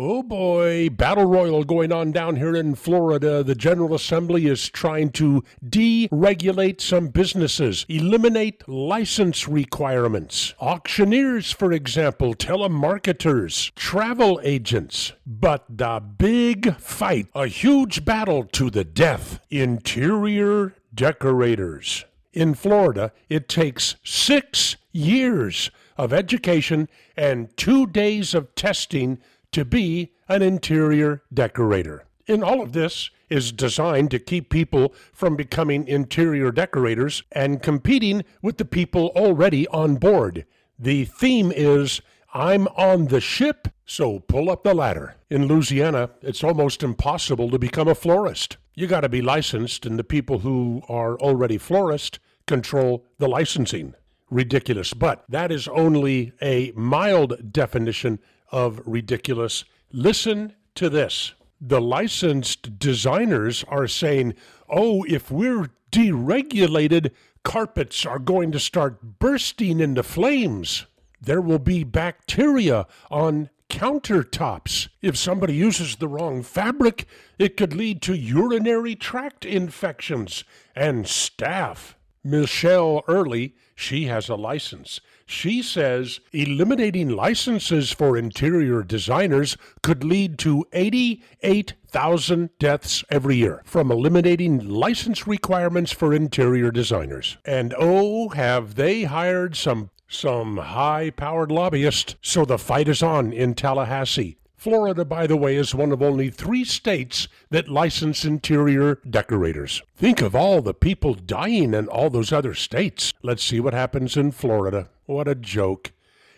Oh boy, battle royal going on down here in Florida. The General Assembly is trying to deregulate some businesses, eliminate license requirements. Auctioneers, for example, telemarketers, travel agents. But the big fight, a huge battle to the death, interior decorators. In Florida, it takes six years of education and two days of testing to be an interior decorator. And all of this is designed to keep people from becoming interior decorators and competing with the people already on board. The theme is I'm on the ship, so pull up the ladder. In Louisiana, it's almost impossible to become a florist. You got to be licensed, and the people who are already florists control the licensing. Ridiculous. But that is only a mild definition of ridiculous. Listen to this. The licensed designers are saying, oh, if we're deregulated, carpets are going to start bursting into flames. There will be bacteria on countertops. If somebody uses the wrong fabric, it could lead to urinary tract infections and staph. Michelle Early, she has a license. She says eliminating licenses for interior designers could lead to 88,000 deaths every year from eliminating license requirements for interior designers. And oh, have they hired some some high-powered lobbyists. So the fight is on in Tallahassee. Florida, by the way, is one of only three states that license interior decorators. Think of all the people dying in all those other states. Let's see what happens in Florida. What a joke.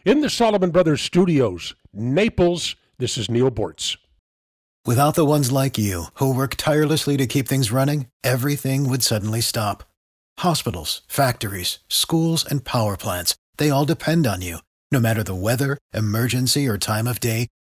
In the Solomon Brothers studios, Naples, this is Neal Boortz. Without the ones like you, who work tirelessly to keep things running, everything would suddenly stop. Hospitals, factories, schools, and power plants, they all depend on you. No matter the weather, emergency, or time of day,